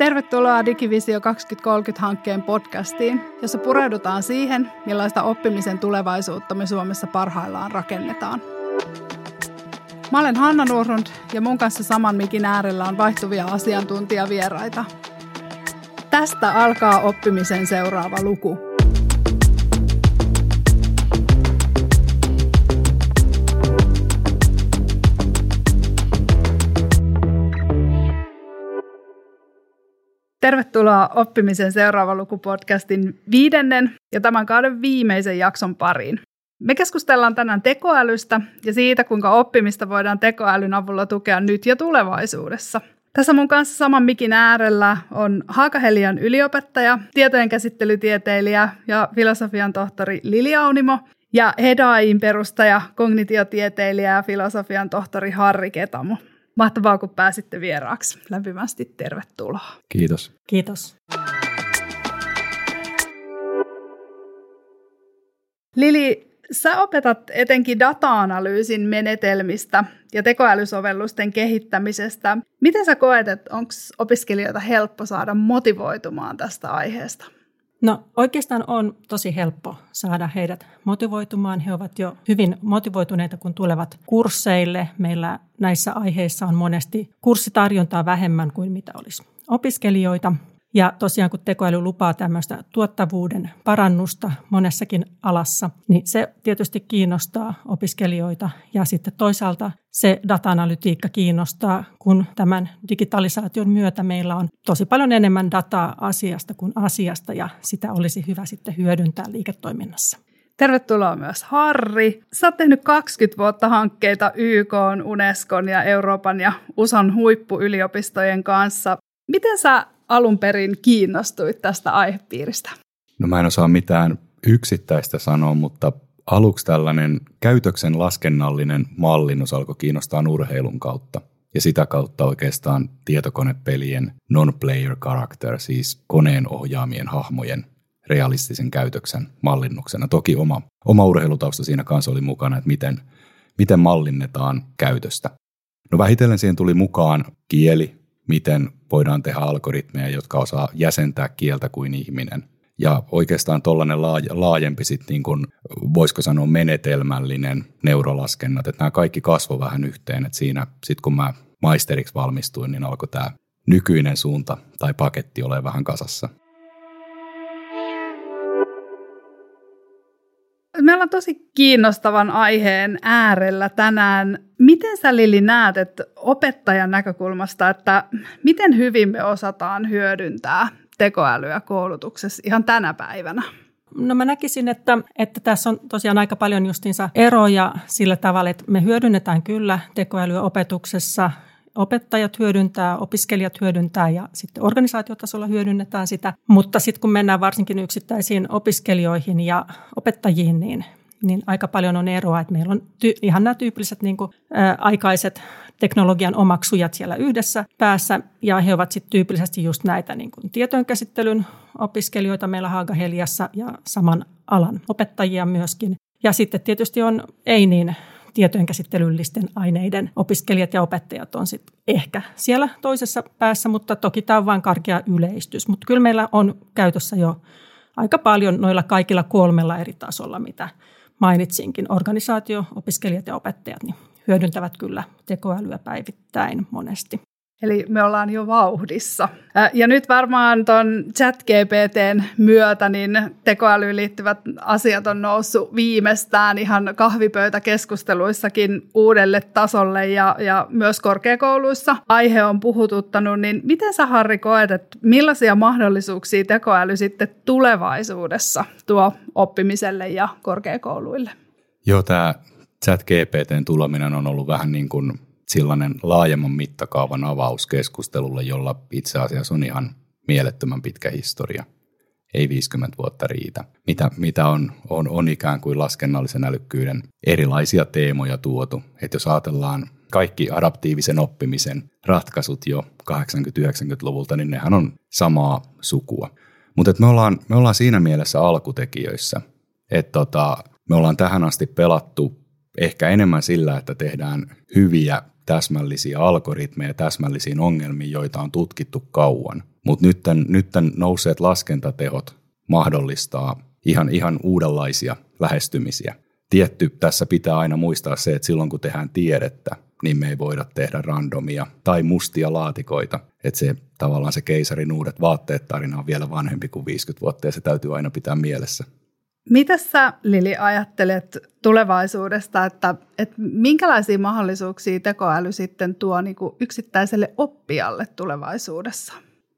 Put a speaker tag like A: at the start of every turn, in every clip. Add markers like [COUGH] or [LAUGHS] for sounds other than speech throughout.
A: Tervetuloa Digivisio 2030-hankkeen podcastiin, jossa pureudutaan siihen, millaista oppimisen tulevaisuutta me Suomessa parhaillaan rakennetaan. Mä olen Hanna Nurrund ja mun kanssa saman mikin äärellä on vaihtuvia asiantuntijavieraita. Tästä alkaa oppimisen seuraava luku – Tervetuloa oppimisen seuraava lukupodcastin viidennen ja tämän kauden viimeisen jakson pariin. Me keskustellaan tänään tekoälystä ja siitä, kuinka oppimista voidaan tekoälyn avulla tukea nyt ja tulevaisuudessa. Tässä mun kanssa saman mikin äärellä on Haakahelian yliopettaja, tietojenkäsittelytieteilijä ja filosofian tohtori Lili Aunimo ja HEDAIin perustaja, kognitiotieteilijä ja filosofian tohtori Harri Ketamo. Mahtavaa, kun pääsitte vieraaksi. Lämpimästi tervetuloa.
B: Kiitos.
C: Kiitos.
A: Lili, sä opetat etenkin data-analyysin menetelmistä ja tekoälysovellusten kehittämisestä. Miten sä koet, että onko opiskelijoita helppo saada motivoitumaan tästä aiheesta?
C: No oikeastaan on tosi helppo saada heidät motivoitumaan. He ovat jo hyvin motivoituneita, kun tulevat kursseille. Meillä näissä aiheissa on monesti kurssitarjontaa vähemmän kuin mitä olisi opiskelijoita. Ja tosiaan kun tekoäly lupaa tämmöistä tuottavuuden parannusta monessakin alassa, niin se tietysti kiinnostaa opiskelijoita. Ja sitten toisaalta se data-analytiikka kiinnostaa, kun tämän digitalisaation myötä meillä on tosi paljon enemmän dataa asiasta kuin asiasta ja sitä olisi hyvä sitten hyödyntää liiketoiminnassa.
A: Tervetuloa myös Harri. Sä oot tehnyt 20 vuotta hankkeita YK, Unescon ja Euroopan ja USAn huippuyliopistojen kanssa. Miten sä alun perin kiinnostuit tästä aihepiiristä?
B: No mä en osaa mitään yksittäistä sanoa, mutta aluksi tällainen käytöksen laskennallinen mallinnus alkoi kiinnostaa urheilun kautta. Ja sitä kautta oikeastaan tietokonepelien non-player character, siis koneen ohjaamien hahmojen realistisen käytöksen mallinnuksena. Toki oma, oma urheilutausta siinä kanssa oli mukana, että miten, miten mallinnetaan käytöstä. No vähitellen siihen tuli mukaan kieli, miten voidaan tehdä algoritmeja, jotka osaa jäsentää kieltä kuin ihminen. Ja oikeastaan tuollainen laajempi, sit niin kuin, voisiko sanoa menetelmällinen neurolaskennat, että nämä kaikki kasvo vähän yhteen. Että siinä sitten kun mä maisteriksi valmistuin, niin alkoi tämä nykyinen suunta tai paketti ole vähän kasassa.
A: Me ollaan tosi kiinnostavan aiheen äärellä tänään. Miten sä Lili näet, että opettajan näkökulmasta, että miten hyvin me osataan hyödyntää tekoälyä koulutuksessa ihan tänä päivänä?
C: No mä näkisin, että, että tässä on tosiaan aika paljon justiinsa eroja sillä tavalla, että me hyödynnetään kyllä tekoälyä opetuksessa opettajat hyödyntää, opiskelijat hyödyntää ja sitten organisaatiotasolla hyödynnetään sitä. Mutta sitten kun mennään varsinkin yksittäisiin opiskelijoihin ja opettajiin, niin, niin aika paljon on eroa, että meillä on ty- ihan nämä tyypilliset niin kuin, ä, aikaiset teknologian omaksujat siellä yhdessä päässä, ja he ovat sitten tyypillisesti just näitä niin kuin tietojenkäsittelyn opiskelijoita meillä Haagaheliassa ja saman alan opettajia myöskin. Ja sitten tietysti on ei niin tietojenkäsittelyllisten aineiden opiskelijat ja opettajat on sitten ehkä siellä toisessa päässä, mutta toki tämä on vain karkea yleistys. Mutta kyllä meillä on käytössä jo aika paljon noilla kaikilla kolmella eri tasolla, mitä mainitsinkin. Organisaatio, opiskelijat ja opettajat niin hyödyntävät kyllä tekoälyä päivittäin monesti.
A: Eli me ollaan jo vauhdissa. Ja nyt varmaan tuon chat-GPTn myötä niin tekoälyyn liittyvät asiat on noussut viimeistään ihan kahvipöytäkeskusteluissakin uudelle tasolle ja, ja myös korkeakouluissa aihe on puhututtanut. Niin miten sä Harri koet, että millaisia mahdollisuuksia tekoäly sitten tulevaisuudessa tuo oppimiselle ja korkeakouluille?
B: Joo, tämä chat-GPTn tuleminen on ollut vähän niin kuin sellainen laajemman mittakaavan avaus keskustelulle, jolla itse asiassa on ihan mielettömän pitkä historia. Ei 50 vuotta riitä. Mitä, mitä on, on, on ikään kuin laskennallisen älykkyyden erilaisia teemoja tuotu. Että jos ajatellaan kaikki adaptiivisen oppimisen ratkaisut jo 80-90-luvulta, niin nehän on samaa sukua. Mutta me ollaan, me ollaan siinä mielessä alkutekijöissä, että tota, me ollaan tähän asti pelattu ehkä enemmän sillä, että tehdään hyviä täsmällisiä algoritmeja täsmällisiin ongelmiin, joita on tutkittu kauan. Mutta nyt, nyt nousseet laskentatehot mahdollistaa ihan, ihan uudenlaisia lähestymisiä. Tietty, tässä pitää aina muistaa se, että silloin kun tehdään tiedettä, niin me ei voida tehdä randomia tai mustia laatikoita. Että se tavallaan se keisarin uudet vaatteet tarina on vielä vanhempi kuin 50 vuotta ja se täytyy aina pitää mielessä.
A: Mitä sä, Lili, ajattelet tulevaisuudesta, että, että minkälaisia mahdollisuuksia tekoäly sitten tuo niin kuin yksittäiselle oppijalle tulevaisuudessa?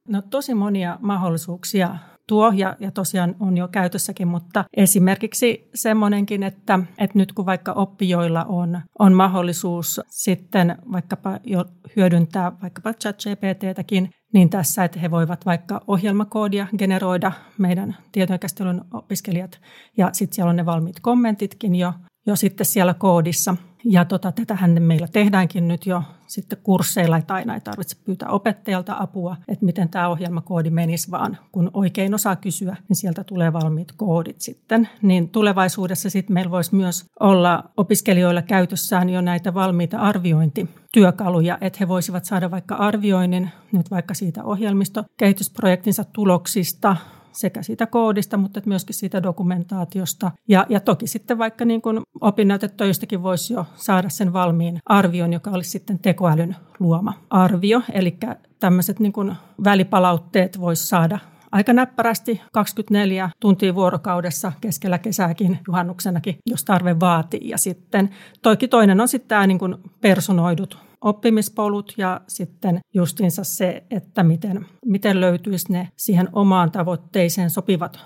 C: No tosi monia mahdollisuuksia tuo ja, ja tosiaan on jo käytössäkin, mutta esimerkiksi semmoinenkin, että, että nyt kun vaikka oppijoilla on, on mahdollisuus sitten vaikkapa jo hyödyntää vaikkapa chat-GPTtäkin, niin tässä, että he voivat vaikka ohjelmakoodia generoida meidän tietojenkäsittelyn opiskelijat. Ja sitten siellä on ne valmiit kommentitkin jo, jo sitten siellä koodissa – ja tota, tätähän meillä tehdäänkin nyt jo sitten kursseilla, että aina ei tarvitse pyytää opettajalta apua, että miten tämä ohjelmakoodi menisi, vaan kun oikein osaa kysyä, niin sieltä tulee valmiit koodit sitten. Niin tulevaisuudessa sitten meillä voisi myös olla opiskelijoilla käytössään jo näitä valmiita arviointityökaluja, että he voisivat saada vaikka arvioinnin nyt vaikka siitä ohjelmistokehitysprojektinsa tuloksista, sekä siitä koodista, mutta myöskin siitä dokumentaatiosta. Ja, ja toki sitten vaikka niin kuin opinnäytetöistäkin voisi jo saada sen valmiin arvion, joka olisi sitten tekoälyn luoma arvio. Eli tämmöiset niin kuin välipalautteet voisi saada aika näppärästi 24 tuntia vuorokaudessa keskellä kesääkin, juhannuksenakin, jos tarve vaatii. Ja sitten toki toinen on sitten tämä niin kuin personoidut oppimispolut ja sitten justiinsa se, että miten, miten löytyisi ne siihen omaan tavoitteeseen sopivat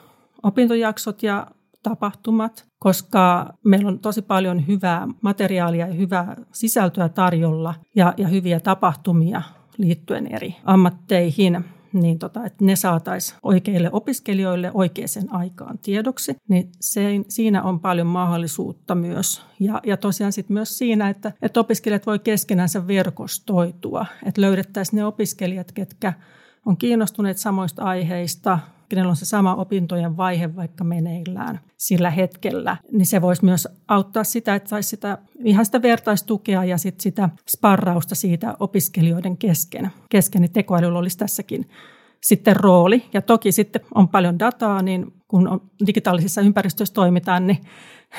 C: opintojaksot ja tapahtumat, koska meillä on tosi paljon hyvää materiaalia ja hyvää sisältöä tarjolla ja, ja hyviä tapahtumia liittyen eri ammatteihin niin tota, että ne saataisiin oikeille opiskelijoille oikeaan aikaan tiedoksi, niin se, siinä on paljon mahdollisuutta myös. Ja, ja tosiaan sitten myös siinä, että, että opiskelijat voi keskenänsä verkostoitua, että löydettäisiin ne opiskelijat, ketkä on kiinnostuneet samoista aiheista, kenellä on se sama opintojen vaihe vaikka meneillään sillä hetkellä, niin se voisi myös auttaa sitä, että saisi sitä, ihan sitä vertaistukea ja sit sitä sparrausta siitä opiskelijoiden kesken. Kesken, niin tekoälyllä olisi tässäkin sitten rooli. Ja toki sitten on paljon dataa, niin kun digitaalisissa ympäristöissä toimitaan, niin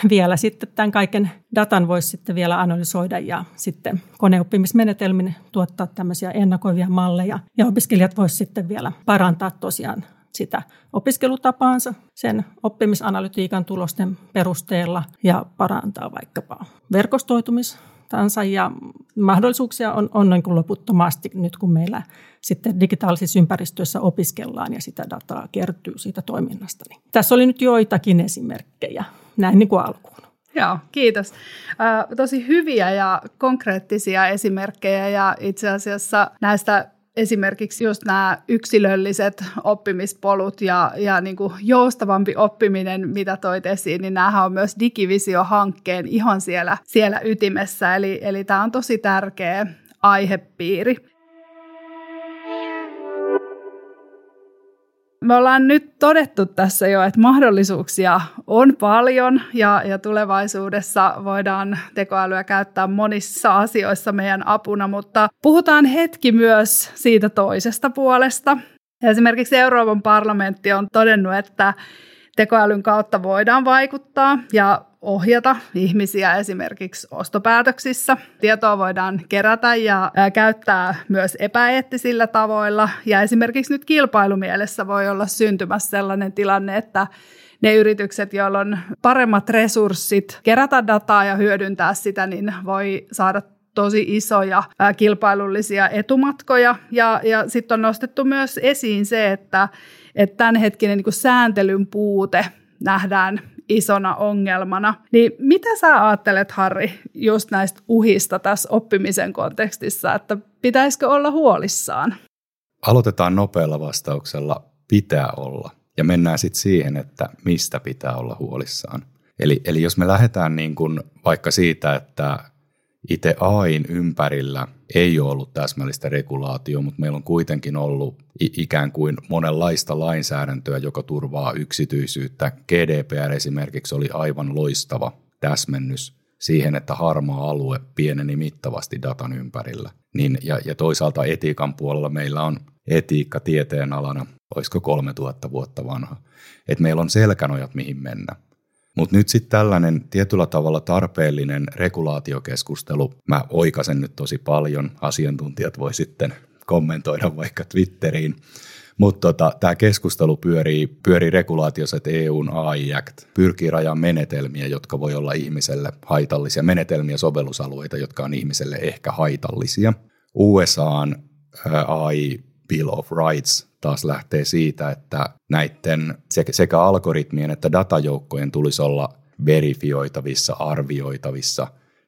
C: vielä sitten tämän kaiken datan voisi sitten vielä analysoida ja sitten koneoppimismenetelmin tuottaa tämmöisiä ennakoivia malleja. Ja opiskelijat voisivat sitten vielä parantaa tosiaan sitä opiskelutapaansa sen oppimisanalytiikan tulosten perusteella ja parantaa vaikkapa verkostoitumistansa ja mahdollisuuksia on, on niin kuin loputtomasti nyt, kun meillä sitten digitaalisissa ympäristöissä opiskellaan ja sitä dataa kertyy siitä toiminnasta. Niin tässä oli nyt joitakin esimerkkejä näin niin kuin alkuun.
A: Joo, kiitos. Tosi hyviä ja konkreettisia esimerkkejä ja itse asiassa näistä esimerkiksi just nämä yksilölliset oppimispolut ja, ja niin kuin joustavampi oppiminen, mitä toit esiin, niin nämähän on myös Digivisio-hankkeen ihan siellä, siellä ytimessä. Eli, eli tämä on tosi tärkeä aihepiiri. Me ollaan nyt todettu tässä jo, että mahdollisuuksia on paljon ja, ja tulevaisuudessa voidaan tekoälyä käyttää monissa asioissa meidän apuna, mutta puhutaan hetki myös siitä toisesta puolesta. Esimerkiksi Euroopan parlamentti on todennut, että tekoälyn kautta voidaan vaikuttaa ja ohjata ihmisiä esimerkiksi ostopäätöksissä. Tietoa voidaan kerätä ja käyttää myös epäeettisillä tavoilla. Ja esimerkiksi nyt kilpailumielessä voi olla syntymässä sellainen tilanne, että ne yritykset, joilla on paremmat resurssit kerätä dataa ja hyödyntää sitä, niin voi saada tosi isoja kilpailullisia etumatkoja. Ja, ja sitten on nostettu myös esiin se, että, että tämänhetkinen niin sääntelyn puute nähdään isona ongelmana. Niin mitä sä ajattelet, Harri, just näistä uhista tässä oppimisen kontekstissa, että pitäisikö olla huolissaan?
B: Aloitetaan nopealla vastauksella, pitää olla. Ja mennään sitten siihen, että mistä pitää olla huolissaan. Eli, eli jos me lähdetään niin kuin vaikka siitä, että itse AIN ympärillä ei ole ollut täsmällistä regulaatio, mutta meillä on kuitenkin ollut ikään kuin monenlaista lainsäädäntöä, joka turvaa yksityisyyttä. GDPR esimerkiksi oli aivan loistava täsmennys siihen, että harmaa alue pieneni mittavasti datan ympärillä. Niin, ja, ja toisaalta etiikan puolella meillä on etiikka tieteen alana, olisiko 3000 vuotta vanha. Että meillä on selkänojat, mihin mennä. Mutta nyt sitten tällainen tietyllä tavalla tarpeellinen regulaatiokeskustelu, mä oikasen nyt tosi paljon, asiantuntijat voi sitten kommentoida vaikka Twitteriin, mutta tota, tämä keskustelu pyörii, pyörii regulaatiossa, että EUn AI Act pyrkii rajaamaan menetelmiä, jotka voi olla ihmiselle haitallisia, menetelmiä sovellusalueita, jotka on ihmiselle ehkä haitallisia. USAn AI Bill of Rights taas lähtee siitä, että näiden sekä algoritmien että datajoukkojen tulisi olla verifioitavissa, arvioitavissa,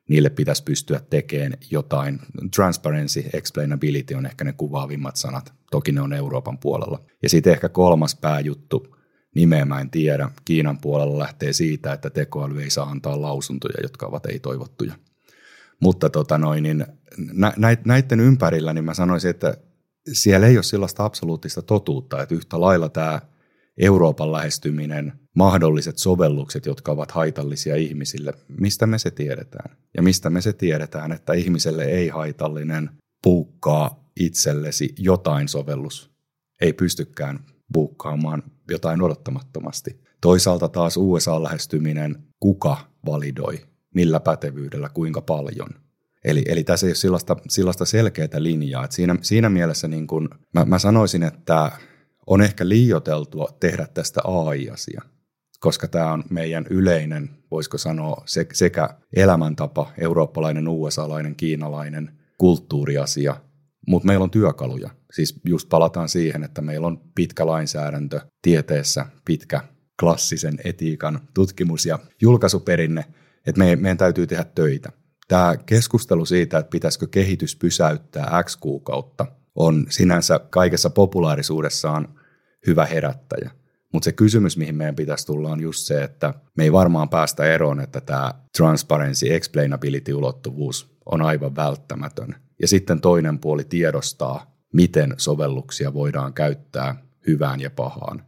B: niille pitäisi pystyä tekemään jotain. Transparency, explainability on ehkä ne kuvaavimmat sanat. Toki ne on Euroopan puolella. Ja sitten ehkä kolmas pääjuttu, nimeä mä en tiedä, Kiinan puolella lähtee siitä, että tekoäly ei saa antaa lausuntoja, jotka ovat ei-toivottuja. Mutta tota noin, niin näiden ympärillä niin mä sanoisin, että siellä ei ole sellaista absoluuttista totuutta, että yhtä lailla tämä Euroopan lähestyminen, mahdolliset sovellukset, jotka ovat haitallisia ihmisille, mistä me se tiedetään? Ja mistä me se tiedetään, että ihmiselle ei haitallinen puukkaa itsellesi jotain sovellus, ei pystykään buukkaamaan jotain odottamattomasti. Toisaalta taas USA-lähestyminen, kuka validoi, millä pätevyydellä, kuinka paljon – Eli, eli tässä ei ole sellaista, sellaista selkeää linjaa. Et siinä, siinä mielessä niin kun, mä, mä sanoisin, että on ehkä liioteltua tehdä tästä AI-asia, koska tämä on meidän yleinen, voisiko sanoa, se, sekä elämäntapa, eurooppalainen, USA-lainen, kiinalainen kulttuuriasia, mutta meillä on työkaluja. Siis just palataan siihen, että meillä on pitkä lainsäädäntö tieteessä, pitkä klassisen etiikan tutkimus- ja julkaisuperinne, että me, meidän täytyy tehdä töitä tämä keskustelu siitä, että pitäisikö kehitys pysäyttää X kuukautta, on sinänsä kaikessa populaarisuudessaan hyvä herättäjä. Mutta se kysymys, mihin meidän pitäisi tulla, on just se, että me ei varmaan päästä eroon, että tämä transparency, explainability-ulottuvuus on aivan välttämätön. Ja sitten toinen puoli tiedostaa, miten sovelluksia voidaan käyttää hyvään ja pahaan.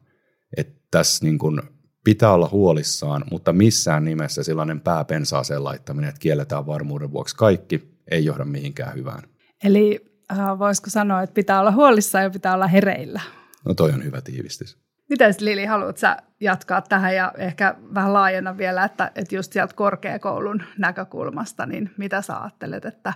B: Että tässä niin kun pitää olla huolissaan, mutta missään nimessä sellainen pääpensaaseen laittaminen, että kielletään varmuuden vuoksi kaikki, ei johda mihinkään hyvään.
A: Eli äh, voisiko sanoa, että pitää olla huolissaan ja pitää olla hereillä?
B: No toi on hyvä tiivistys.
A: Miten Lili, haluat sä jatkaa tähän ja ehkä vähän laajena vielä, että, että just sieltä korkeakoulun näkökulmasta, niin mitä sä ajattelet, että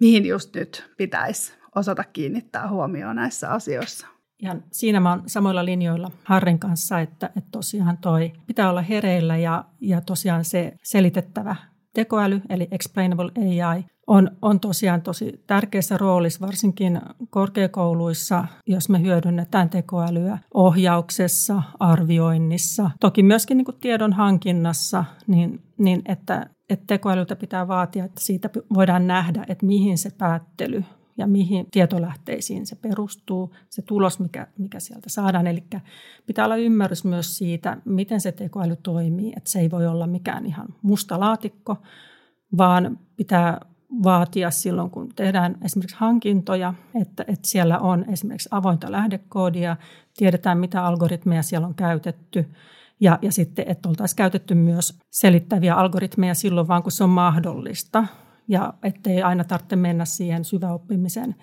A: mihin just nyt pitäisi osata kiinnittää huomioon näissä asioissa?
C: Ja siinä mä oon samoilla linjoilla Harrin kanssa, että, että tosiaan toi pitää olla hereillä ja, ja tosiaan se selitettävä tekoäly, eli explainable AI, on, on tosiaan tosi tärkeässä roolissa, varsinkin korkeakouluissa, jos me hyödynnetään tekoälyä ohjauksessa, arvioinnissa, toki myöskin niin tiedon hankinnassa, niin, niin että, että tekoälyltä pitää vaatia, että siitä voidaan nähdä, että mihin se päättely ja mihin tietolähteisiin se perustuu, se tulos, mikä, mikä sieltä saadaan. Eli pitää olla ymmärrys myös siitä, miten se tekoäly toimii, että se ei voi olla mikään ihan musta laatikko, vaan pitää vaatia silloin, kun tehdään esimerkiksi hankintoja, että, että siellä on esimerkiksi avointa lähdekoodia, tiedetään mitä algoritmeja siellä on käytetty, ja, ja sitten, että oltaisiin käytetty myös selittäviä algoritmeja silloin vaan, kun se on mahdollista ja ettei aina tarvitse mennä siihen syväoppimisen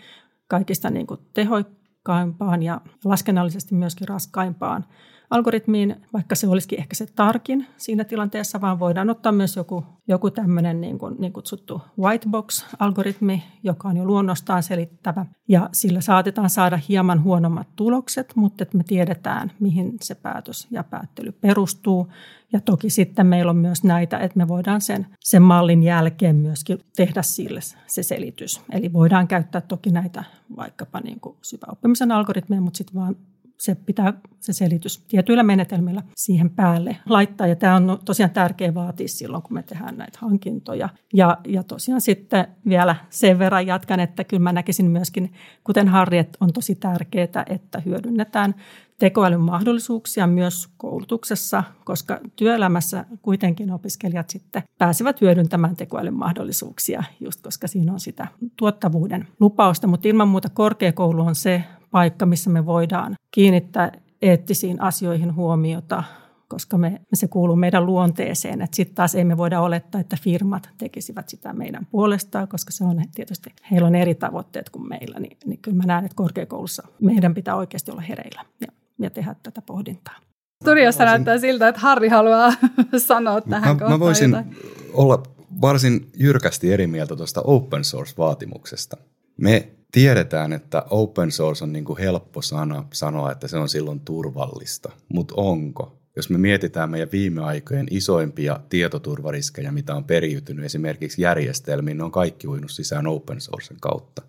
C: kaikista niin kuin tehoikkaimpaan ja laskennallisesti myöskin raskaimpaan algoritmiin, vaikka se olisikin ehkä se tarkin siinä tilanteessa, vaan voidaan ottaa myös joku, joku tämmöinen niin, kuin, niin kutsuttu white box-algoritmi, joka on jo luonnostaan selittävä. Ja sillä saatetaan saada hieman huonommat tulokset, mutta että me tiedetään, mihin se päätös ja päättely perustuu. Ja toki sitten meillä on myös näitä, että me voidaan sen, sen mallin jälkeen myöskin tehdä sille se selitys. Eli voidaan käyttää toki näitä vaikkapa niin kuin syväoppimisen algoritmeja, mutta sitten vaan se pitää se selitys tietyillä menetelmillä siihen päälle laittaa. Ja tämä on tosiaan tärkeä vaatia silloin, kun me tehdään näitä hankintoja. Ja, ja tosiaan sitten vielä sen verran jatkan, että kyllä mä näkisin myöskin, kuten Harri, että on tosi tärkeää, että hyödynnetään tekoälyn mahdollisuuksia myös koulutuksessa, koska työelämässä kuitenkin opiskelijat sitten pääsevät hyödyntämään tekoälyn mahdollisuuksia, just koska siinä on sitä tuottavuuden lupausta. Mutta ilman muuta korkeakoulu on se paikka, missä me voidaan kiinnittää eettisiin asioihin huomiota, koska me, se kuuluu meidän luonteeseen. Että sitten taas emme voida olettaa, että firmat tekisivät sitä meidän puolestaan, koska se on tietysti, heillä on eri tavoitteet kuin meillä. Niin, niin kyllä mä näen, että korkeakoulussa meidän pitää oikeasti olla hereillä ja, ja tehdä tätä pohdintaa.
A: Studiossa voisin, näyttää siltä, että Harri haluaa [LAUGHS] sanoa tähän
B: mä, mä voisin jotain. olla varsin jyrkästi eri mieltä tuosta open source-vaatimuksesta. Me tiedetään, että open source on niin kuin helppo sana sanoa, että se on silloin turvallista, mutta onko? Jos me mietitään meidän viime aikojen isoimpia tietoturvariskejä, mitä on periytynyt esimerkiksi järjestelmiin, ne on kaikki uinut sisään open sourcen kautta.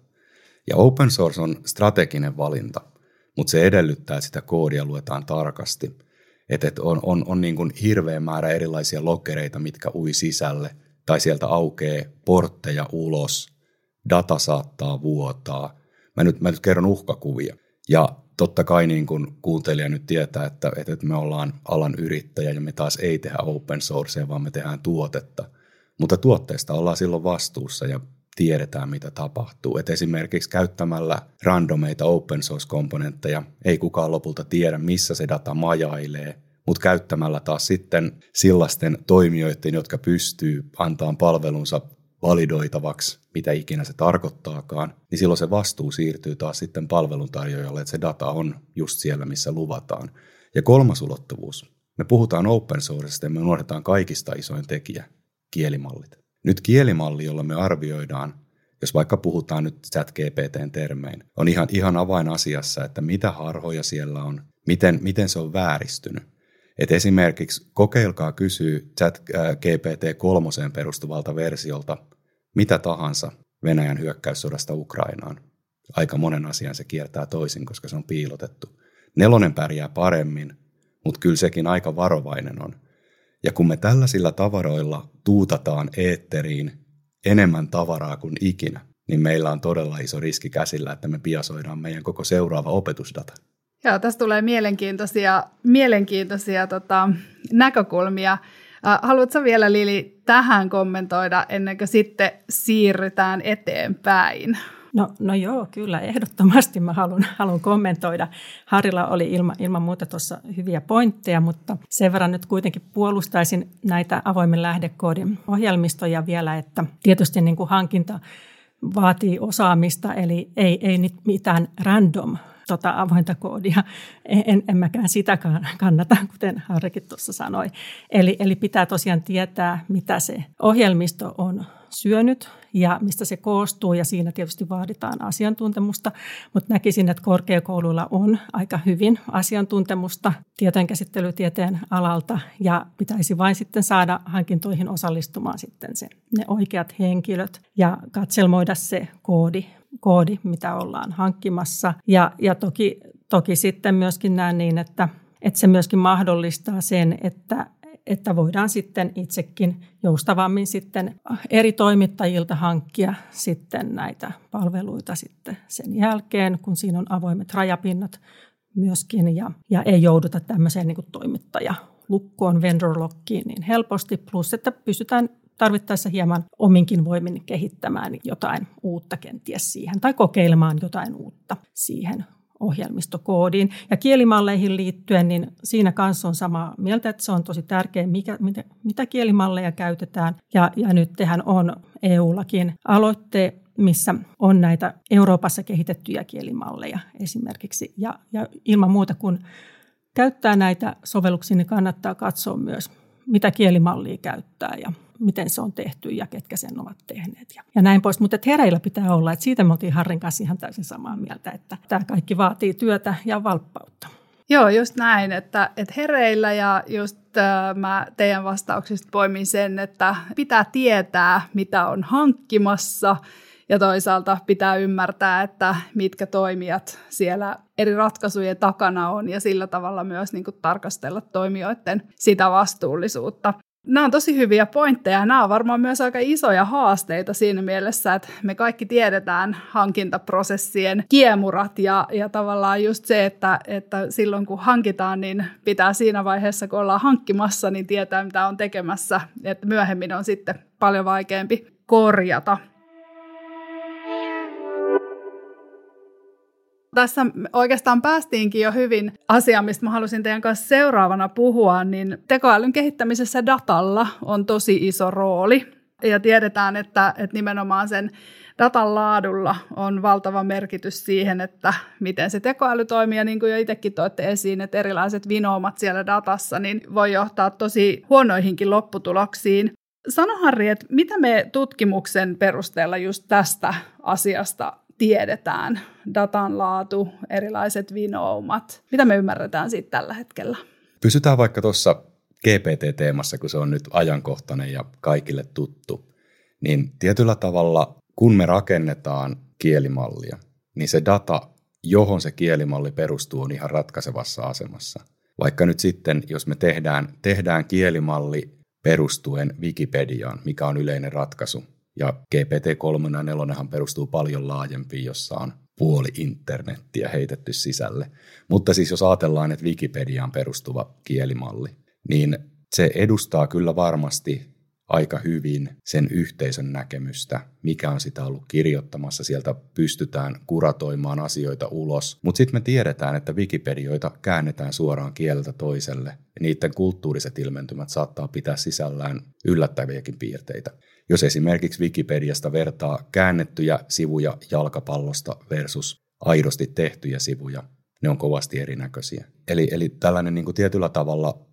B: Ja open source on strateginen valinta, mutta se edellyttää, että sitä koodia luetaan tarkasti. Että on, on, on niin kuin hirveä määrä erilaisia lokereita, mitkä ui sisälle, tai sieltä aukeaa portteja ulos, data saattaa vuotaa. Mä nyt, mä nyt kerron uhkakuvia. Ja totta kai niin kun kuuntelija nyt tietää, että, että me ollaan alan yrittäjä ja me taas ei tehdä open sourcea, vaan me tehdään tuotetta. Mutta tuotteesta ollaan silloin vastuussa ja tiedetään, mitä tapahtuu. Et esimerkiksi käyttämällä randomeita open source-komponentteja ei kukaan lopulta tiedä, missä se data majailee, mutta käyttämällä taas sitten sellaisten toimijoiden, jotka pystyy antamaan palvelunsa validoitavaksi, mitä ikinä se tarkoittaakaan, niin silloin se vastuu siirtyy taas sitten palveluntarjoajalle, että se data on just siellä, missä luvataan. Ja kolmas ulottuvuus. Me puhutaan open sourcesta ja me unohdetaan kaikista isoin tekijä, kielimallit. Nyt kielimalli, jolla me arvioidaan, jos vaikka puhutaan nyt chat GPTn termein, on ihan, ihan avainasiassa, että mitä harhoja siellä on, miten, miten se on vääristynyt. Et esimerkiksi kokeilkaa kysyä chat GPT kolmoseen perustuvalta versiolta mitä tahansa Venäjän hyökkäyssodasta Ukrainaan. Aika monen asian se kiertää toisin, koska se on piilotettu. Nelonen pärjää paremmin, mutta kyllä sekin aika varovainen on. Ja kun me tällaisilla tavaroilla tuutataan eetteriin enemmän tavaraa kuin ikinä, niin meillä on todella iso riski käsillä, että me piasoidaan meidän koko seuraava opetusdata.
A: Joo, tässä tulee mielenkiintoisia, mielenkiintoisia tota, näkökulmia. Haluatko vielä Lili tähän kommentoida ennen kuin sitten siirrytään eteenpäin?
C: No, no joo, kyllä, ehdottomasti mä haluan, haluan kommentoida. Harilla oli ilma, ilman muuta tuossa hyviä pointteja, mutta sen verran nyt kuitenkin puolustaisin näitä avoimen lähdekoodin ohjelmistoja vielä, että tietysti niin kuin hankinta vaatii osaamista, eli ei, ei mitään random tota avointa koodia. En, en mäkään sitä kannata, kuten Harrikin tuossa sanoi. Eli, eli pitää tosiaan tietää, mitä se ohjelmisto on syönyt ja mistä se koostuu ja siinä tietysti vaaditaan asiantuntemusta, mutta näkisin, että korkeakouluilla on aika hyvin asiantuntemusta tietojenkäsittelytieteen alalta ja pitäisi vain sitten saada hankintoihin osallistumaan sitten se, ne oikeat henkilöt ja katselmoida se koodi koodi, mitä ollaan hankkimassa. Ja, ja toki, toki sitten myöskin näen niin, että, että se myöskin mahdollistaa sen, että, että voidaan sitten itsekin joustavammin sitten eri toimittajilta hankkia sitten näitä palveluita sitten sen jälkeen, kun siinä on avoimet rajapinnat myöskin ja, ja ei jouduta tämmöiseen niin toimittaja lukkoon, vendor lockiin niin helposti, plus että pystytään tarvittaessa hieman ominkin voimin kehittämään jotain uutta kenties siihen tai kokeilemaan jotain uutta siihen ohjelmistokoodiin. Ja kielimalleihin liittyen, niin siinä kanssa on sama mieltä, että se on tosi tärkeää, mikä, mitä, mitä kielimalleja käytetään. Ja, ja nyt tehän on EU-lakin aloitte, missä on näitä Euroopassa kehitettyjä kielimalleja esimerkiksi. Ja, ja ilman muuta, kun käyttää näitä sovelluksia, niin kannattaa katsoa myös, mitä kielimallia käyttää ja miten se on tehty ja ketkä sen ovat tehneet ja, ja näin pois. Mutta hereillä pitää olla, että siitä me oltiin Harrin kanssa ihan täysin samaa mieltä, että tämä kaikki vaatii työtä ja valppautta.
A: Joo, just näin, että, että hereillä ja just äh, mä teidän vastauksista poimin sen, että pitää tietää, mitä on hankkimassa ja toisaalta pitää ymmärtää, että mitkä toimijat siellä eri ratkaisujen takana on ja sillä tavalla myös niin kuin tarkastella toimijoiden sitä vastuullisuutta. Nämä on tosi hyviä pointteja. Nämä on varmaan myös aika isoja haasteita siinä mielessä, että me kaikki tiedetään hankintaprosessien kiemurat ja, ja tavallaan just se, että, että silloin kun hankitaan, niin pitää siinä vaiheessa, kun ollaan hankkimassa, niin tietää, mitä on tekemässä. Että myöhemmin on sitten paljon vaikeampi korjata. Tässä oikeastaan päästiinkin jo hyvin asiaan, mistä mä halusin teidän kanssa seuraavana puhua, niin tekoälyn kehittämisessä datalla on tosi iso rooli. Ja tiedetään, että, että nimenomaan sen datan laadulla on valtava merkitys siihen, että miten se tekoäly toimii. Ja niin kuin jo itsekin toitte esiin, että erilaiset vinoumat siellä datassa niin voi johtaa tosi huonoihinkin lopputuloksiin. Sano Harri, että mitä me tutkimuksen perusteella just tästä asiasta tiedetään? Datan laatu, erilaiset vinoumat. Mitä me ymmärretään siitä tällä hetkellä?
B: Pysytään vaikka tuossa GPT-teemassa, kun se on nyt ajankohtainen ja kaikille tuttu. Niin tietyllä tavalla, kun me rakennetaan kielimallia, niin se data, johon se kielimalli perustuu, on ihan ratkaisevassa asemassa. Vaikka nyt sitten, jos me tehdään, tehdään kielimalli perustuen Wikipediaan, mikä on yleinen ratkaisu. Ja GPT-3 ja 4 perustuu paljon laajempiin, jossa on puoli internettiä heitetty sisälle. Mutta siis jos ajatellaan, että Wikipediaan perustuva kielimalli, niin se edustaa kyllä varmasti aika hyvin sen yhteisön näkemystä, mikä on sitä ollut kirjoittamassa. Sieltä pystytään kuratoimaan asioita ulos. Mutta sitten me tiedetään, että Wikipedioita käännetään suoraan kieleltä toiselle. Ja niiden kulttuuriset ilmentymät saattaa pitää sisällään yllättäviäkin piirteitä. Jos esimerkiksi Wikipediasta vertaa käännettyjä sivuja jalkapallosta versus aidosti tehtyjä sivuja, ne on kovasti erinäköisiä. Eli, eli tällainen niin kuin tietyllä tavalla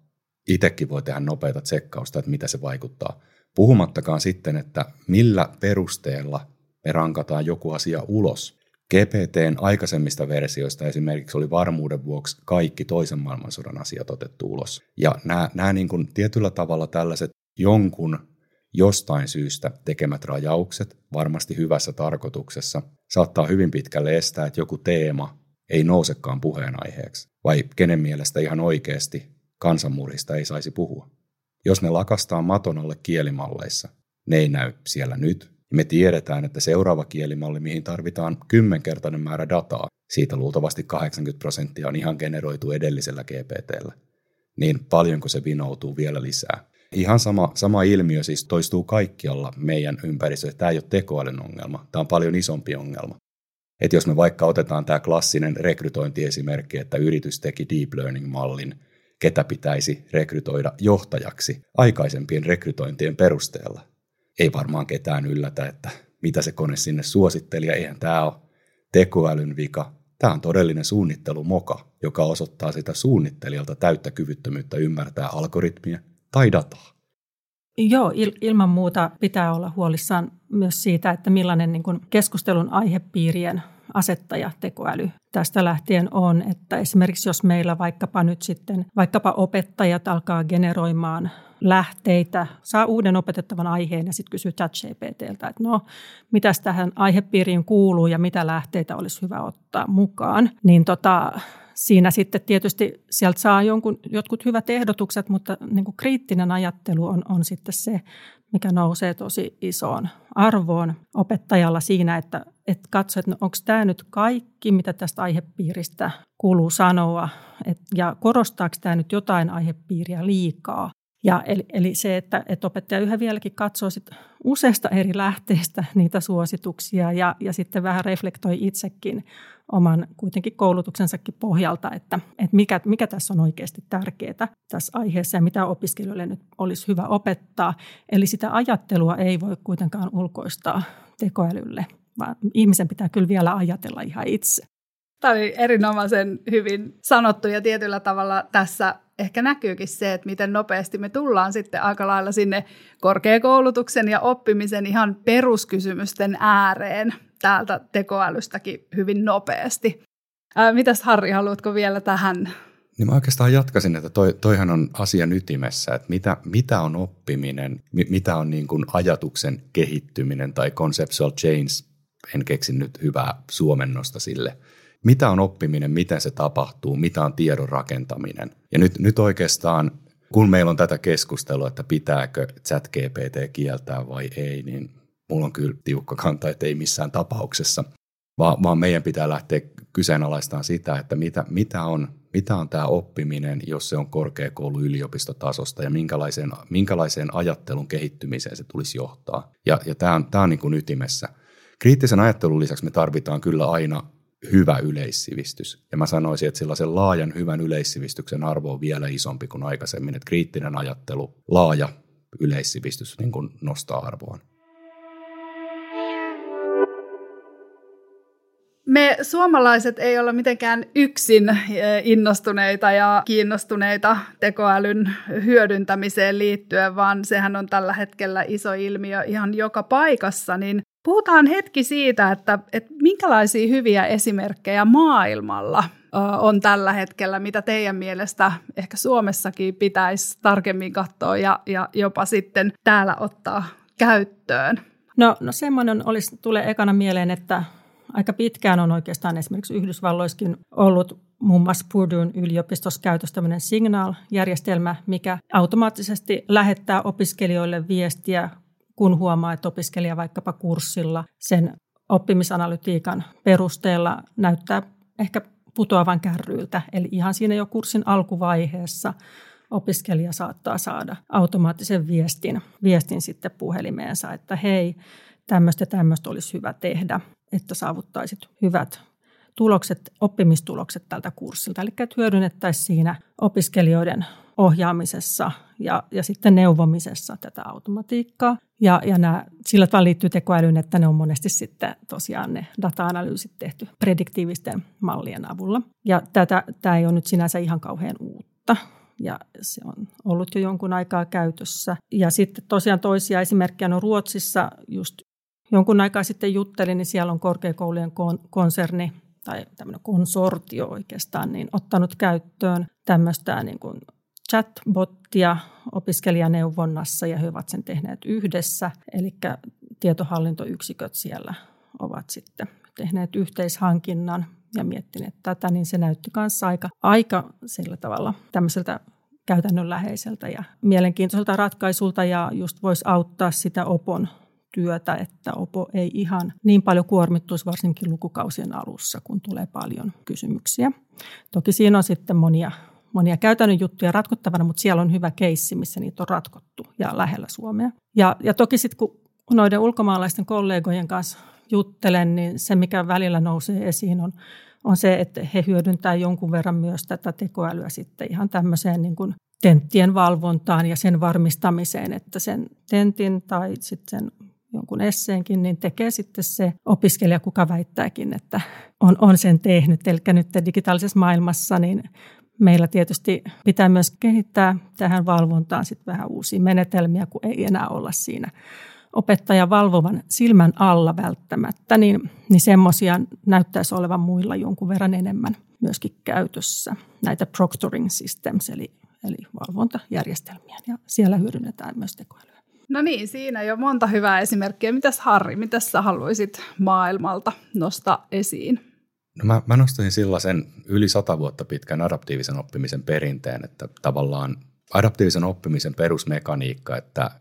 B: itsekin voi tehdä nopeita tsekkausta, että mitä se vaikuttaa. Puhumattakaan sitten, että millä perusteella me rankataan joku asia ulos. GPTn aikaisemmista versioista esimerkiksi oli varmuuden vuoksi kaikki toisen maailmansodan asiat otettu ulos. Ja nämä, nämä niin kuin tietyllä tavalla tällaiset jonkun jostain syystä tekemät rajaukset, varmasti hyvässä tarkoituksessa, saattaa hyvin pitkälle estää, että joku teema ei nousekaan puheenaiheeksi. Vai kenen mielestä ihan oikeasti kansanmurista ei saisi puhua. Jos ne lakastaa maton alle kielimalleissa, ne ei näy siellä nyt. Me tiedetään, että seuraava kielimalli, mihin tarvitaan kymmenkertainen määrä dataa, siitä luultavasti 80 prosenttia on ihan generoitu edellisellä GPTllä, niin paljonko se vinoutuu vielä lisää. Ihan sama, sama ilmiö siis toistuu kaikkialla meidän ympäristössä. Tämä ei ole tekoälyn ongelma, tämä on paljon isompi ongelma. Et jos me vaikka otetaan tämä klassinen rekrytointiesimerkki, että yritys teki deep learning-mallin – ketä pitäisi rekrytoida johtajaksi aikaisempien rekrytointien perusteella. Ei varmaan ketään yllätä, että mitä se kone sinne suositteli, ja eihän tämä ole tekoälyn vika. Tämä on todellinen suunnittelumoka, joka osoittaa sitä suunnittelijalta täyttä kyvyttömyyttä ymmärtää algoritmia tai dataa.
C: Joo, il- ilman muuta pitää olla huolissaan myös siitä, että millainen niin keskustelun aihepiirien asettaja tekoäly tästä lähtien on, että esimerkiksi jos meillä vaikkapa nyt sitten, vaikkapa opettajat alkaa generoimaan lähteitä, saa uuden opetettavan aiheen ja sitten kysyy ChatGPTltä, että no, mitä tähän aihepiiriin kuuluu ja mitä lähteitä olisi hyvä ottaa mukaan, niin tota, siinä sitten tietysti sieltä saa jonkun, jotkut hyvät ehdotukset, mutta niin kuin kriittinen ajattelu on, on sitten se, mikä nousee tosi isoon arvoon opettajalla siinä, että, että katso, että no, onko tämä nyt kaikki, mitä tästä aihepiiristä kuuluu sanoa, et, ja korostaako tämä nyt jotain aihepiiriä liikaa. Ja eli, eli se, että, että opettaja yhä vieläkin katsoo sit useasta eri lähteistä niitä suosituksia ja, ja sitten vähän reflektoi itsekin oman kuitenkin koulutuksensakin pohjalta, että, että mikä, mikä tässä on oikeasti tärkeää tässä aiheessa ja mitä opiskelijoille nyt olisi hyvä opettaa. Eli sitä ajattelua ei voi kuitenkaan ulkoistaa tekoälylle, vaan ihmisen pitää kyllä vielä ajatella ihan itse.
A: Tämä oli erinomaisen hyvin sanottu ja tietyllä tavalla tässä ehkä näkyykin se, että miten nopeasti me tullaan sitten aika lailla sinne korkeakoulutuksen ja oppimisen ihan peruskysymysten ääreen täältä tekoälystäkin hyvin nopeasti. Ää, mitäs Harri, haluatko vielä tähän?
B: Niin mä oikeastaan jatkasin, että toi, toihan on asian ytimessä, että mitä, mitä on oppiminen, mitä on niin kuin ajatuksen kehittyminen tai conceptual change, en keksi nyt hyvää suomennosta sille. Mitä on oppiminen, miten se tapahtuu, mitä on tiedon rakentaminen. Ja nyt, nyt oikeastaan, kun meillä on tätä keskustelua, että pitääkö chat GPT kieltää vai ei, niin mulla on kyllä tiukka kanta, että ei missään tapauksessa, vaan, vaan meidän pitää lähteä kyseenalaistamaan sitä, että mitä, mitä, on, mitä on tämä oppiminen, jos se on korkeakoulu yliopistotasosta ja minkälaiseen, minkälaiseen ajattelun kehittymiseen se tulisi johtaa. Ja, ja tämä on, tämä on niin kuin ytimessä. Kriittisen ajattelun lisäksi me tarvitaan kyllä aina hyvä yleissivistys. Ja mä sanoisin, että sellaisen laajan hyvän yleissivistyksen arvo on vielä isompi kuin aikaisemmin, että kriittinen ajattelu, laaja yleissivistys niin kuin nostaa arvoaan.
A: Me suomalaiset ei olla mitenkään yksin eh, innostuneita ja kiinnostuneita tekoälyn hyödyntämiseen liittyen, vaan sehän on tällä hetkellä iso ilmiö ihan joka paikassa. Niin puhutaan hetki siitä, että, että minkälaisia hyviä esimerkkejä maailmalla on tällä hetkellä, mitä teidän mielestä ehkä Suomessakin pitäisi tarkemmin katsoa ja, ja jopa sitten täällä ottaa käyttöön?
C: No, no semmoinen olisi, tulee ekana mieleen, että aika pitkään on oikeastaan esimerkiksi Yhdysvalloissakin ollut muun muassa Purduen yliopistossa käytössä tämmöinen Signal-järjestelmä, mikä automaattisesti lähettää opiskelijoille viestiä, kun huomaa, että opiskelija vaikkapa kurssilla sen oppimisanalytiikan perusteella näyttää ehkä putoavan kärryiltä. Eli ihan siinä jo kurssin alkuvaiheessa opiskelija saattaa saada automaattisen viestin, viestin sitten puhelimeensa, että hei, tämmöistä tämmöistä olisi hyvä tehdä että saavuttaisit hyvät tulokset, oppimistulokset tältä kurssilta. Eli että hyödynnettäisiin siinä opiskelijoiden ohjaamisessa ja, ja sitten neuvomisessa tätä automatiikkaa. Ja, ja nämä, sillä tavalla liittyy tekoälyyn, että ne on monesti sitten tosiaan ne data-analyysit tehty prediktiivisten mallien avulla. Ja tätä, tämä ei ole nyt sinänsä ihan kauhean uutta ja se on ollut jo jonkun aikaa käytössä. Ja sitten tosiaan toisia esimerkkejä on Ruotsissa just jonkun aikaa sitten juttelin, niin siellä on korkeakoulujen konserni tai tämmöinen konsortio oikeastaan, niin ottanut käyttöön tämmöistä niin kuin chatbottia opiskelijaneuvonnassa ja he ovat sen tehneet yhdessä. Eli tietohallintoyksiköt siellä ovat sitten tehneet yhteishankinnan ja miettineet tätä, niin se näytti kanssa aika, aika sillä tavalla tämmöiseltä käytännönläheiseltä ja mielenkiintoiselta ratkaisulta ja just voisi auttaa sitä opon työtä, että OPO ei ihan niin paljon kuormittuisi varsinkin lukukausien alussa, kun tulee paljon kysymyksiä. Toki siinä on sitten monia, monia käytännön juttuja ratkottavana, mutta siellä on hyvä keissi, missä niitä on ratkottu ja lähellä Suomea. Ja, ja toki sitten kun noiden ulkomaalaisten kollegojen kanssa juttelen, niin se mikä välillä nousee esiin on, on se, että he hyödyntää jonkun verran myös tätä tekoälyä sitten ihan tämmöiseen niin kuin tenttien valvontaan ja sen varmistamiseen, että sen tentin tai sitten sen jonkun esseenkin, niin tekee sitten se opiskelija, kuka väittääkin, että on, on sen tehnyt. Eli nyt digitaalisessa maailmassa niin meillä tietysti pitää myös kehittää tähän valvontaan sitten vähän uusia menetelmiä, kun ei enää olla siinä opettajan valvovan silmän alla välttämättä, niin, niin semmoisia näyttäisi olevan muilla jonkun verran enemmän myöskin käytössä. Näitä proctoring systems, eli, eli valvontajärjestelmiä, ja siellä hyödynnetään myös tekoälyä.
A: No niin, siinä jo monta hyvää esimerkkiä. Mitäs Harri, mitä sä haluaisit maailmalta nostaa esiin?
B: No mä, mä nostaisin sellaisen yli sata vuotta pitkän adaptiivisen oppimisen perinteen, että tavallaan adaptiivisen oppimisen perusmekaniikka, että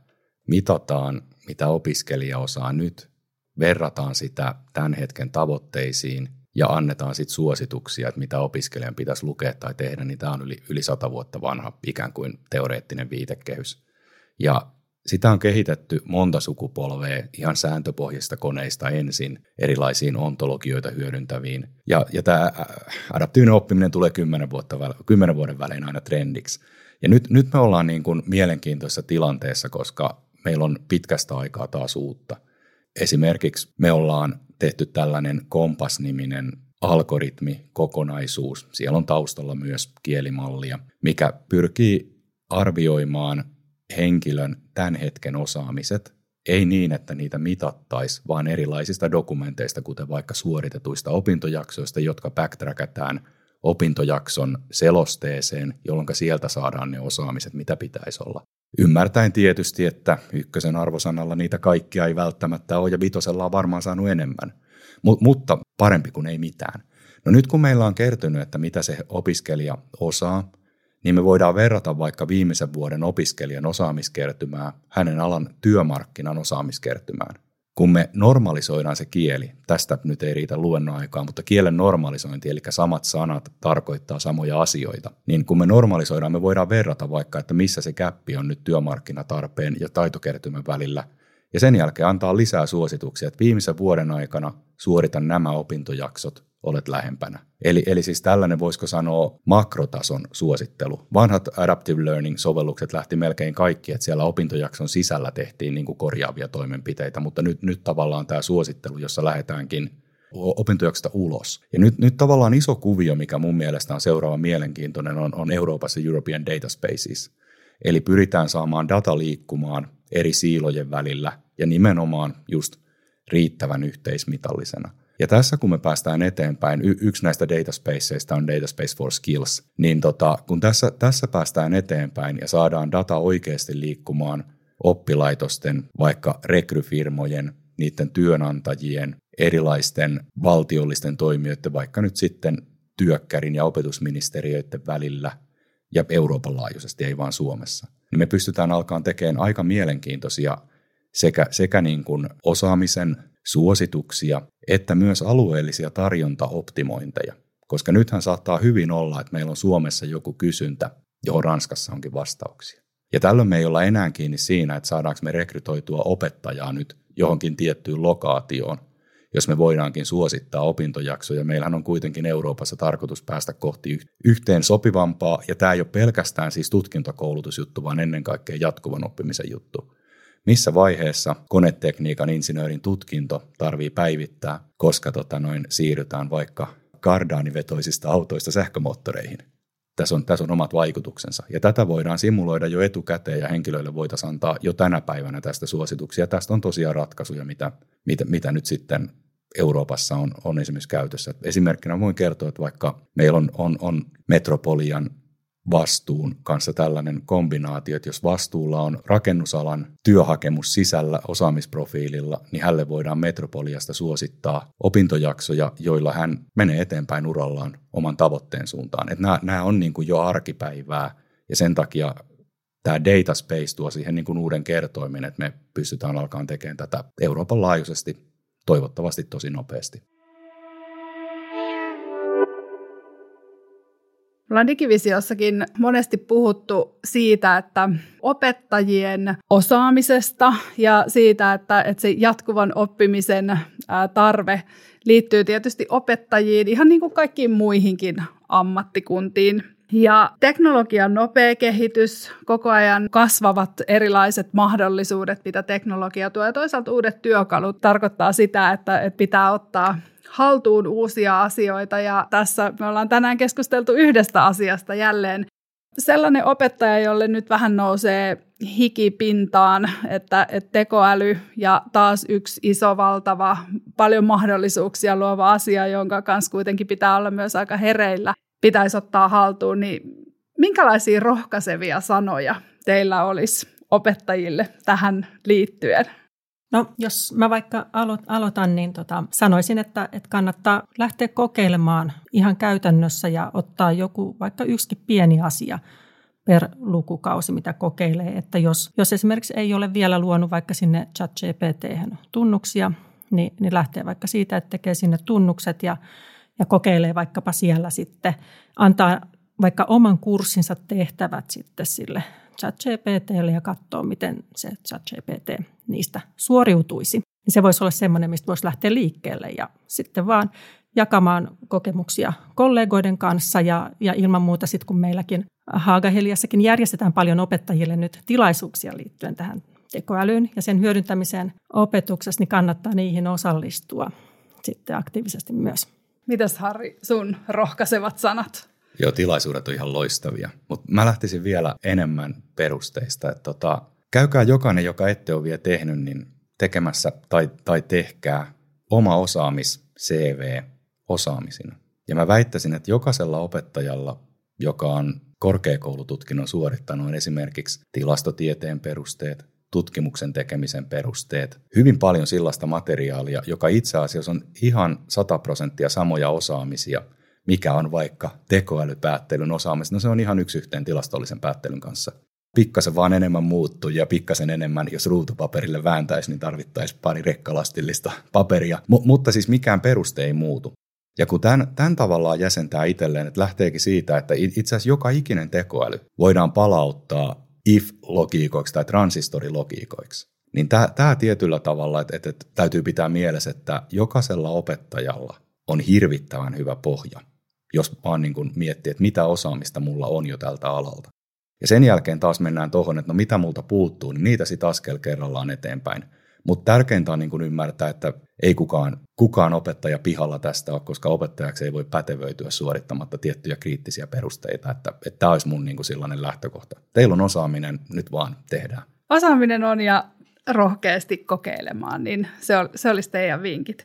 B: mitataan, mitä opiskelija osaa nyt, verrataan sitä tämän hetken tavoitteisiin ja annetaan sitten suosituksia, että mitä opiskelijan pitäisi lukea tai tehdä, niin tämä on yli, yli sata vuotta vanha ikään kuin teoreettinen viitekehys. Ja sitä on kehitetty monta sukupolvea ihan sääntöpohjista koneista ensin erilaisiin ontologioita hyödyntäviin. Ja, ja tämä adaptiivinen oppiminen tulee kymmenen, vuotta, kymmenen vuoden välein aina trendiksi. Ja nyt, nyt me ollaan niin kuin mielenkiintoisessa tilanteessa, koska meillä on pitkästä aikaa taas uutta. Esimerkiksi me ollaan tehty tällainen Kompas-niminen algoritmi, kokonaisuus. Siellä on taustalla myös kielimallia, mikä pyrkii arvioimaan henkilön tämän hetken osaamiset, ei niin, että niitä mitattaisi, vaan erilaisista dokumenteista, kuten vaikka suoritetuista opintojaksoista, jotka backtrackataan opintojakson selosteeseen, jolloin sieltä saadaan ne osaamiset, mitä pitäisi olla. Ymmärtäen tietysti, että ykkösen arvosanalla niitä kaikkia ei välttämättä ole, ja vitosella on varmaan saanut enemmän, M- mutta parempi kuin ei mitään. No nyt kun meillä on kertynyt, että mitä se opiskelija osaa, niin me voidaan verrata vaikka viimeisen vuoden opiskelijan osaamiskertymää hänen alan työmarkkinan osaamiskertymään. Kun me normalisoidaan se kieli, tästä nyt ei riitä luennon aikaa, mutta kielen normalisointi, eli samat sanat tarkoittaa samoja asioita, niin kun me normalisoidaan, me voidaan verrata vaikka, että missä se käppi on nyt työmarkkinatarpeen ja taitokertymän välillä, ja sen jälkeen antaa lisää suosituksia, että viimeisen vuoden aikana suoritan nämä opintojaksot olet lähempänä. Eli, eli siis tällainen voisiko sanoa makrotason suosittelu. Vanhat adaptive learning-sovellukset lähti melkein kaikki, että siellä opintojakson sisällä tehtiin niin kuin korjaavia toimenpiteitä, mutta nyt, nyt tavallaan tämä suosittelu, jossa lähdetäänkin opintojaksosta ulos. Ja nyt, nyt tavallaan iso kuvio, mikä mun mielestä on seuraava mielenkiintoinen, on, on Euroopassa European Data Spaces. Eli pyritään saamaan data liikkumaan eri siilojen välillä ja nimenomaan just riittävän yhteismitallisena. Ja tässä kun me päästään eteenpäin, y- yksi näistä data spaceista on Data Space for Skills, niin tota, kun tässä, tässä päästään eteenpäin ja saadaan data oikeasti liikkumaan oppilaitosten, vaikka rekryfirmojen, niiden työnantajien, erilaisten valtiollisten toimijoiden, vaikka nyt sitten työkkärin ja opetusministeriöiden välillä ja Euroopan laajuisesti, ei vaan Suomessa, niin me pystytään alkaan tekemään aika mielenkiintoisia sekä, sekä niin kuin osaamisen suosituksia että myös alueellisia tarjontaoptimointeja. Koska nythän saattaa hyvin olla, että meillä on Suomessa joku kysyntä, johon Ranskassa onkin vastauksia. Ja tällöin me ei olla enää kiinni siinä, että saadaanko me rekrytoitua opettajaa nyt johonkin tiettyyn lokaatioon, jos me voidaankin suosittaa opintojaksoja. Meillähän on kuitenkin Euroopassa tarkoitus päästä kohti yhteen sopivampaa, ja tämä ei ole pelkästään siis tutkintokoulutusjuttu, vaan ennen kaikkea jatkuvan oppimisen juttu missä vaiheessa konetekniikan insinöörin tutkinto tarvii päivittää, koska tota noin, siirrytään vaikka kardaanivetoisista autoista sähkömoottoreihin. Tässä on, tässä on omat vaikutuksensa. Ja tätä voidaan simuloida jo etukäteen ja henkilöille voitaisiin antaa jo tänä päivänä tästä suosituksia. Tästä on tosiaan ratkaisuja, mitä, mitä, mitä nyt sitten Euroopassa on, on esimerkiksi käytössä. Esimerkkinä voin kertoa, että vaikka meillä on, on, on Metropolian vastuun kanssa tällainen kombinaatio, että jos vastuulla on rakennusalan työhakemus sisällä osaamisprofiililla, niin hänelle voidaan Metropoliasta suosittaa opintojaksoja, joilla hän menee eteenpäin urallaan oman tavoitteen suuntaan. Että nämä, nämä on niin kuin jo arkipäivää ja sen takia tämä data space tuo siihen niin kuin uuden kertoimen, että me pystytään alkaan tekemään tätä Euroopan laajuisesti toivottavasti tosi nopeasti.
A: Ollaan digivisiossakin monesti puhuttu siitä, että opettajien osaamisesta ja siitä, että, että se jatkuvan oppimisen tarve liittyy tietysti opettajiin ihan niin kuin kaikkiin muihinkin ammattikuntiin. Ja teknologian nopea kehitys, koko ajan kasvavat erilaiset mahdollisuudet, mitä teknologia tuo, ja toisaalta uudet työkalut tarkoittaa sitä, että, että pitää ottaa haltuun uusia asioita ja tässä me ollaan tänään keskusteltu yhdestä asiasta jälleen. Sellainen opettaja, jolle nyt vähän nousee hikipintaan, että, että tekoäly ja taas yksi iso, valtava, paljon mahdollisuuksia luova asia, jonka kanssa kuitenkin pitää olla myös aika hereillä, pitäisi ottaa haltuun, niin minkälaisia rohkaisevia sanoja teillä olisi opettajille tähän liittyen?
C: No jos mä vaikka aloitan, niin tota, sanoisin, että, että kannattaa lähteä kokeilemaan ihan käytännössä ja ottaa joku vaikka yksikin pieni asia per lukukausi, mitä kokeilee. Että jos, jos esimerkiksi ei ole vielä luonut vaikka sinne chat GPT tunnuksia, niin, niin lähtee vaikka siitä, että tekee sinne tunnukset ja, ja kokeilee vaikkapa siellä sitten, antaa vaikka oman kurssinsa tehtävät sitten sille ChatGPTlle ja katsoa, miten se ChatGPT niistä suoriutuisi. Niin se voisi olla semmoinen, mistä voisi lähteä liikkeelle ja sitten vaan jakamaan kokemuksia kollegoiden kanssa ja, ja ilman muuta sitten kun meilläkin Haagaheliassakin järjestetään paljon opettajille nyt tilaisuuksia liittyen tähän tekoälyyn ja sen hyödyntämiseen opetuksessa, niin kannattaa niihin osallistua sitten aktiivisesti myös.
A: Mitäs Harri, sun rohkaisevat sanat?
B: Joo, tilaisuudet on ihan loistavia. Mutta mä lähtisin vielä enemmän perusteista. Että tota, käykää jokainen, joka ette ole vielä tehnyt, niin tekemässä tai, tai tehkää oma osaamis CV osaamisina. Ja mä väittäisin, että jokaisella opettajalla, joka on korkeakoulututkinnon suorittanut, on esimerkiksi tilastotieteen perusteet, tutkimuksen tekemisen perusteet, hyvin paljon sellaista materiaalia, joka itse asiassa on ihan 100 prosenttia samoja osaamisia – mikä on vaikka tekoälypäättelyn osaamista. No se on ihan yksi yhteen tilastollisen päättelyn kanssa. Pikkasen vaan enemmän muuttuu ja pikkasen enemmän, jos ruutupaperille vääntäisi, niin tarvittaisiin pari rekkalastillista paperia. M- mutta siis mikään peruste ei muutu. Ja kun tämän, tämän tavallaan jäsentää itselleen, että lähteekin siitä, että itse asiassa joka ikinen tekoäly voidaan palauttaa if-logiikoiksi tai transistorilogiikoiksi, niin tämä, tämä tietyllä tavalla, että, että, että täytyy pitää mielessä, että jokaisella opettajalla on hirvittävän hyvä pohja, jos vaan niin kuin miettii, että mitä osaamista mulla on jo tältä alalta. Ja sen jälkeen taas mennään tuohon, että no mitä multa puuttuu, niin niitä sitten askel kerrallaan eteenpäin. Mutta tärkeintä on niin kuin ymmärtää, että ei kukaan, kukaan opettaja pihalla tästä ole, koska opettajaksi ei voi pätevöityä suorittamatta tiettyjä kriittisiä perusteita. Että, tämä olisi mun niin kuin sellainen lähtökohta. Teillä on osaaminen, nyt vaan tehdään.
A: Osaaminen on ja rohkeasti kokeilemaan, niin se, ol, se olisi teidän vinkit.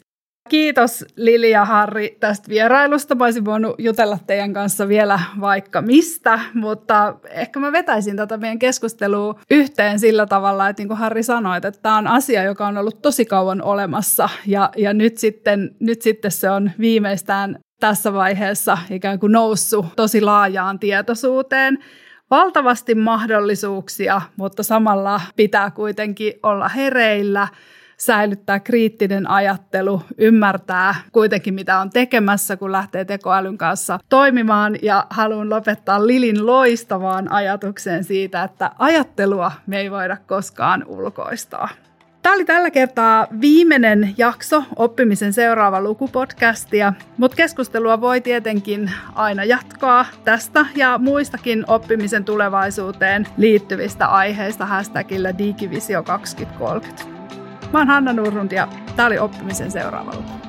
A: Kiitos Lili ja Harri tästä vierailusta. Mä olisin voinut jutella teidän kanssa vielä vaikka mistä, mutta ehkä mä vetäisin tätä meidän keskustelua yhteen sillä tavalla, että niin kuin Harri sanoi, että tämä on asia, joka on ollut tosi kauan olemassa. Ja, ja nyt, sitten, nyt sitten se on viimeistään tässä vaiheessa ikään kuin noussut tosi laajaan tietoisuuteen. Valtavasti mahdollisuuksia, mutta samalla pitää kuitenkin olla hereillä – säilyttää kriittinen ajattelu, ymmärtää kuitenkin mitä on tekemässä, kun lähtee tekoälyn kanssa toimimaan. Ja haluan lopettaa Lilin loistavaan ajatukseen siitä, että ajattelua me ei voida koskaan ulkoistaa. Tämä oli tällä kertaa viimeinen jakso oppimisen seuraava lukupodcastia, mutta keskustelua voi tietenkin aina jatkaa tästä ja muistakin oppimisen tulevaisuuteen liittyvistä aiheista hashtagillä Digivisio 2030. Mä oon Hanna Nurrund ja tää oli oppimisen seuraava luku.